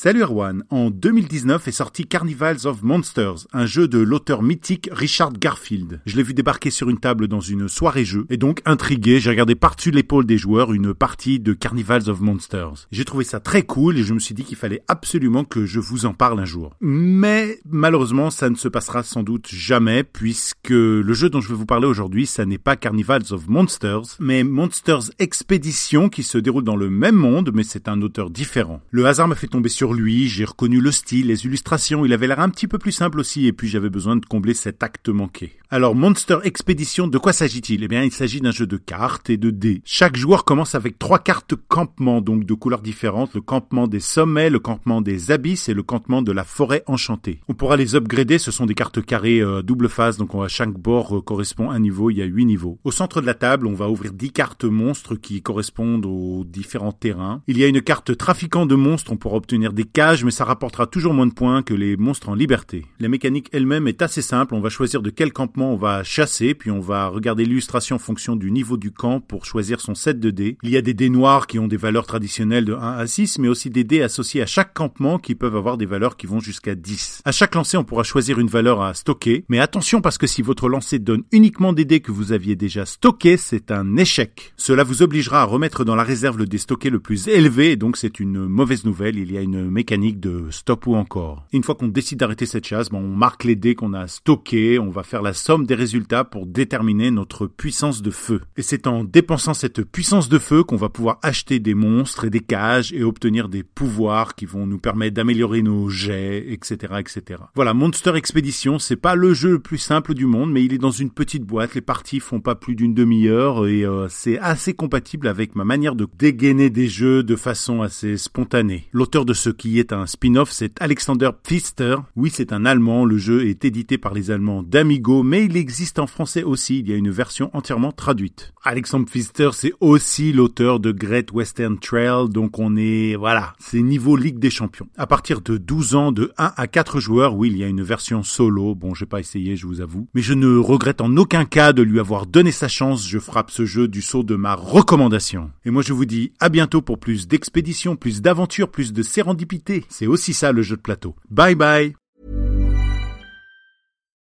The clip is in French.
Salut Erwan, en 2019 est sorti Carnivals of Monsters, un jeu de l'auteur mythique Richard Garfield. Je l'ai vu débarquer sur une table dans une soirée jeu, et donc intrigué, j'ai regardé par-dessus l'épaule des joueurs une partie de Carnivals of Monsters. J'ai trouvé ça très cool et je me suis dit qu'il fallait absolument que je vous en parle un jour. Mais malheureusement, ça ne se passera sans doute jamais, puisque le jeu dont je vais vous parler aujourd'hui, ça n'est pas Carnivals of Monsters, mais Monsters Expedition qui se déroule dans le même monde, mais c'est un auteur différent. Le hasard m'a fait tomber sur lui, j'ai reconnu le style, les illustrations, il avait l'air un petit peu plus simple aussi, et puis j'avais besoin de combler cet acte manqué. Alors, Monster Expedition, de quoi s'agit-il? Eh bien, il s'agit d'un jeu de cartes et de dés. Chaque joueur commence avec trois cartes campement, donc de couleurs différentes, le campement des sommets, le campement des abysses et le campement de la forêt enchantée. On pourra les upgrader, ce sont des cartes carrées euh, double face, donc à chaque bord euh, correspond un niveau, il y a huit niveaux. Au centre de la table, on va ouvrir dix cartes monstres qui correspondent aux différents terrains. Il y a une carte trafiquant de monstres, on pourra obtenir des cages, mais ça rapportera toujours moins de points que les monstres en liberté. La mécanique elle-même est assez simple, on va choisir de quel campement on va chasser, puis on va regarder l'illustration en fonction du niveau du camp pour choisir son set de dés. Il y a des dés noirs qui ont des valeurs traditionnelles de 1 à 6, mais aussi des dés associés à chaque campement qui peuvent avoir des valeurs qui vont jusqu'à 10. À chaque lancer, on pourra choisir une valeur à stocker, mais attention parce que si votre lancer donne uniquement des dés que vous aviez déjà stockés, c'est un échec. Cela vous obligera à remettre dans la réserve le dé stocké le plus élevé, et donc c'est une mauvaise nouvelle, il y a une mécanique de stop ou encore. Une fois qu'on décide d'arrêter cette chasse, on marque les dés qu'on a stockés, on va faire la somme des résultats pour déterminer notre puissance de feu. Et c'est en dépensant cette puissance de feu qu'on va pouvoir acheter des monstres et des cages et obtenir des pouvoirs qui vont nous permettre d'améliorer nos jets, etc., etc. Voilà, Monster Expedition, c'est pas le jeu le plus simple du monde, mais il est dans une petite boîte, les parties font pas plus d'une demi-heure et euh, c'est assez compatible avec ma manière de dégainer des jeux de façon assez spontanée. L'auteur de ce qui est un spin-off, c'est Alexander Pfister. Oui, c'est un Allemand, le jeu est édité par les Allemands d'Amigo, mais il existe en français aussi, il y a une version entièrement traduite. Alexander Pfister, c'est aussi l'auteur de Great Western Trail, donc on est, voilà, c'est niveau Ligue des Champions. À partir de 12 ans, de 1 à 4 joueurs, oui, il y a une version solo, bon, j'ai pas essayé, je vous avoue, mais je ne regrette en aucun cas de lui avoir donné sa chance, je frappe ce jeu du saut de ma recommandation. Et moi je vous dis à bientôt pour plus d'expéditions, plus d'aventures, plus de C'est aussi ça le jeu de plateau. Bye bye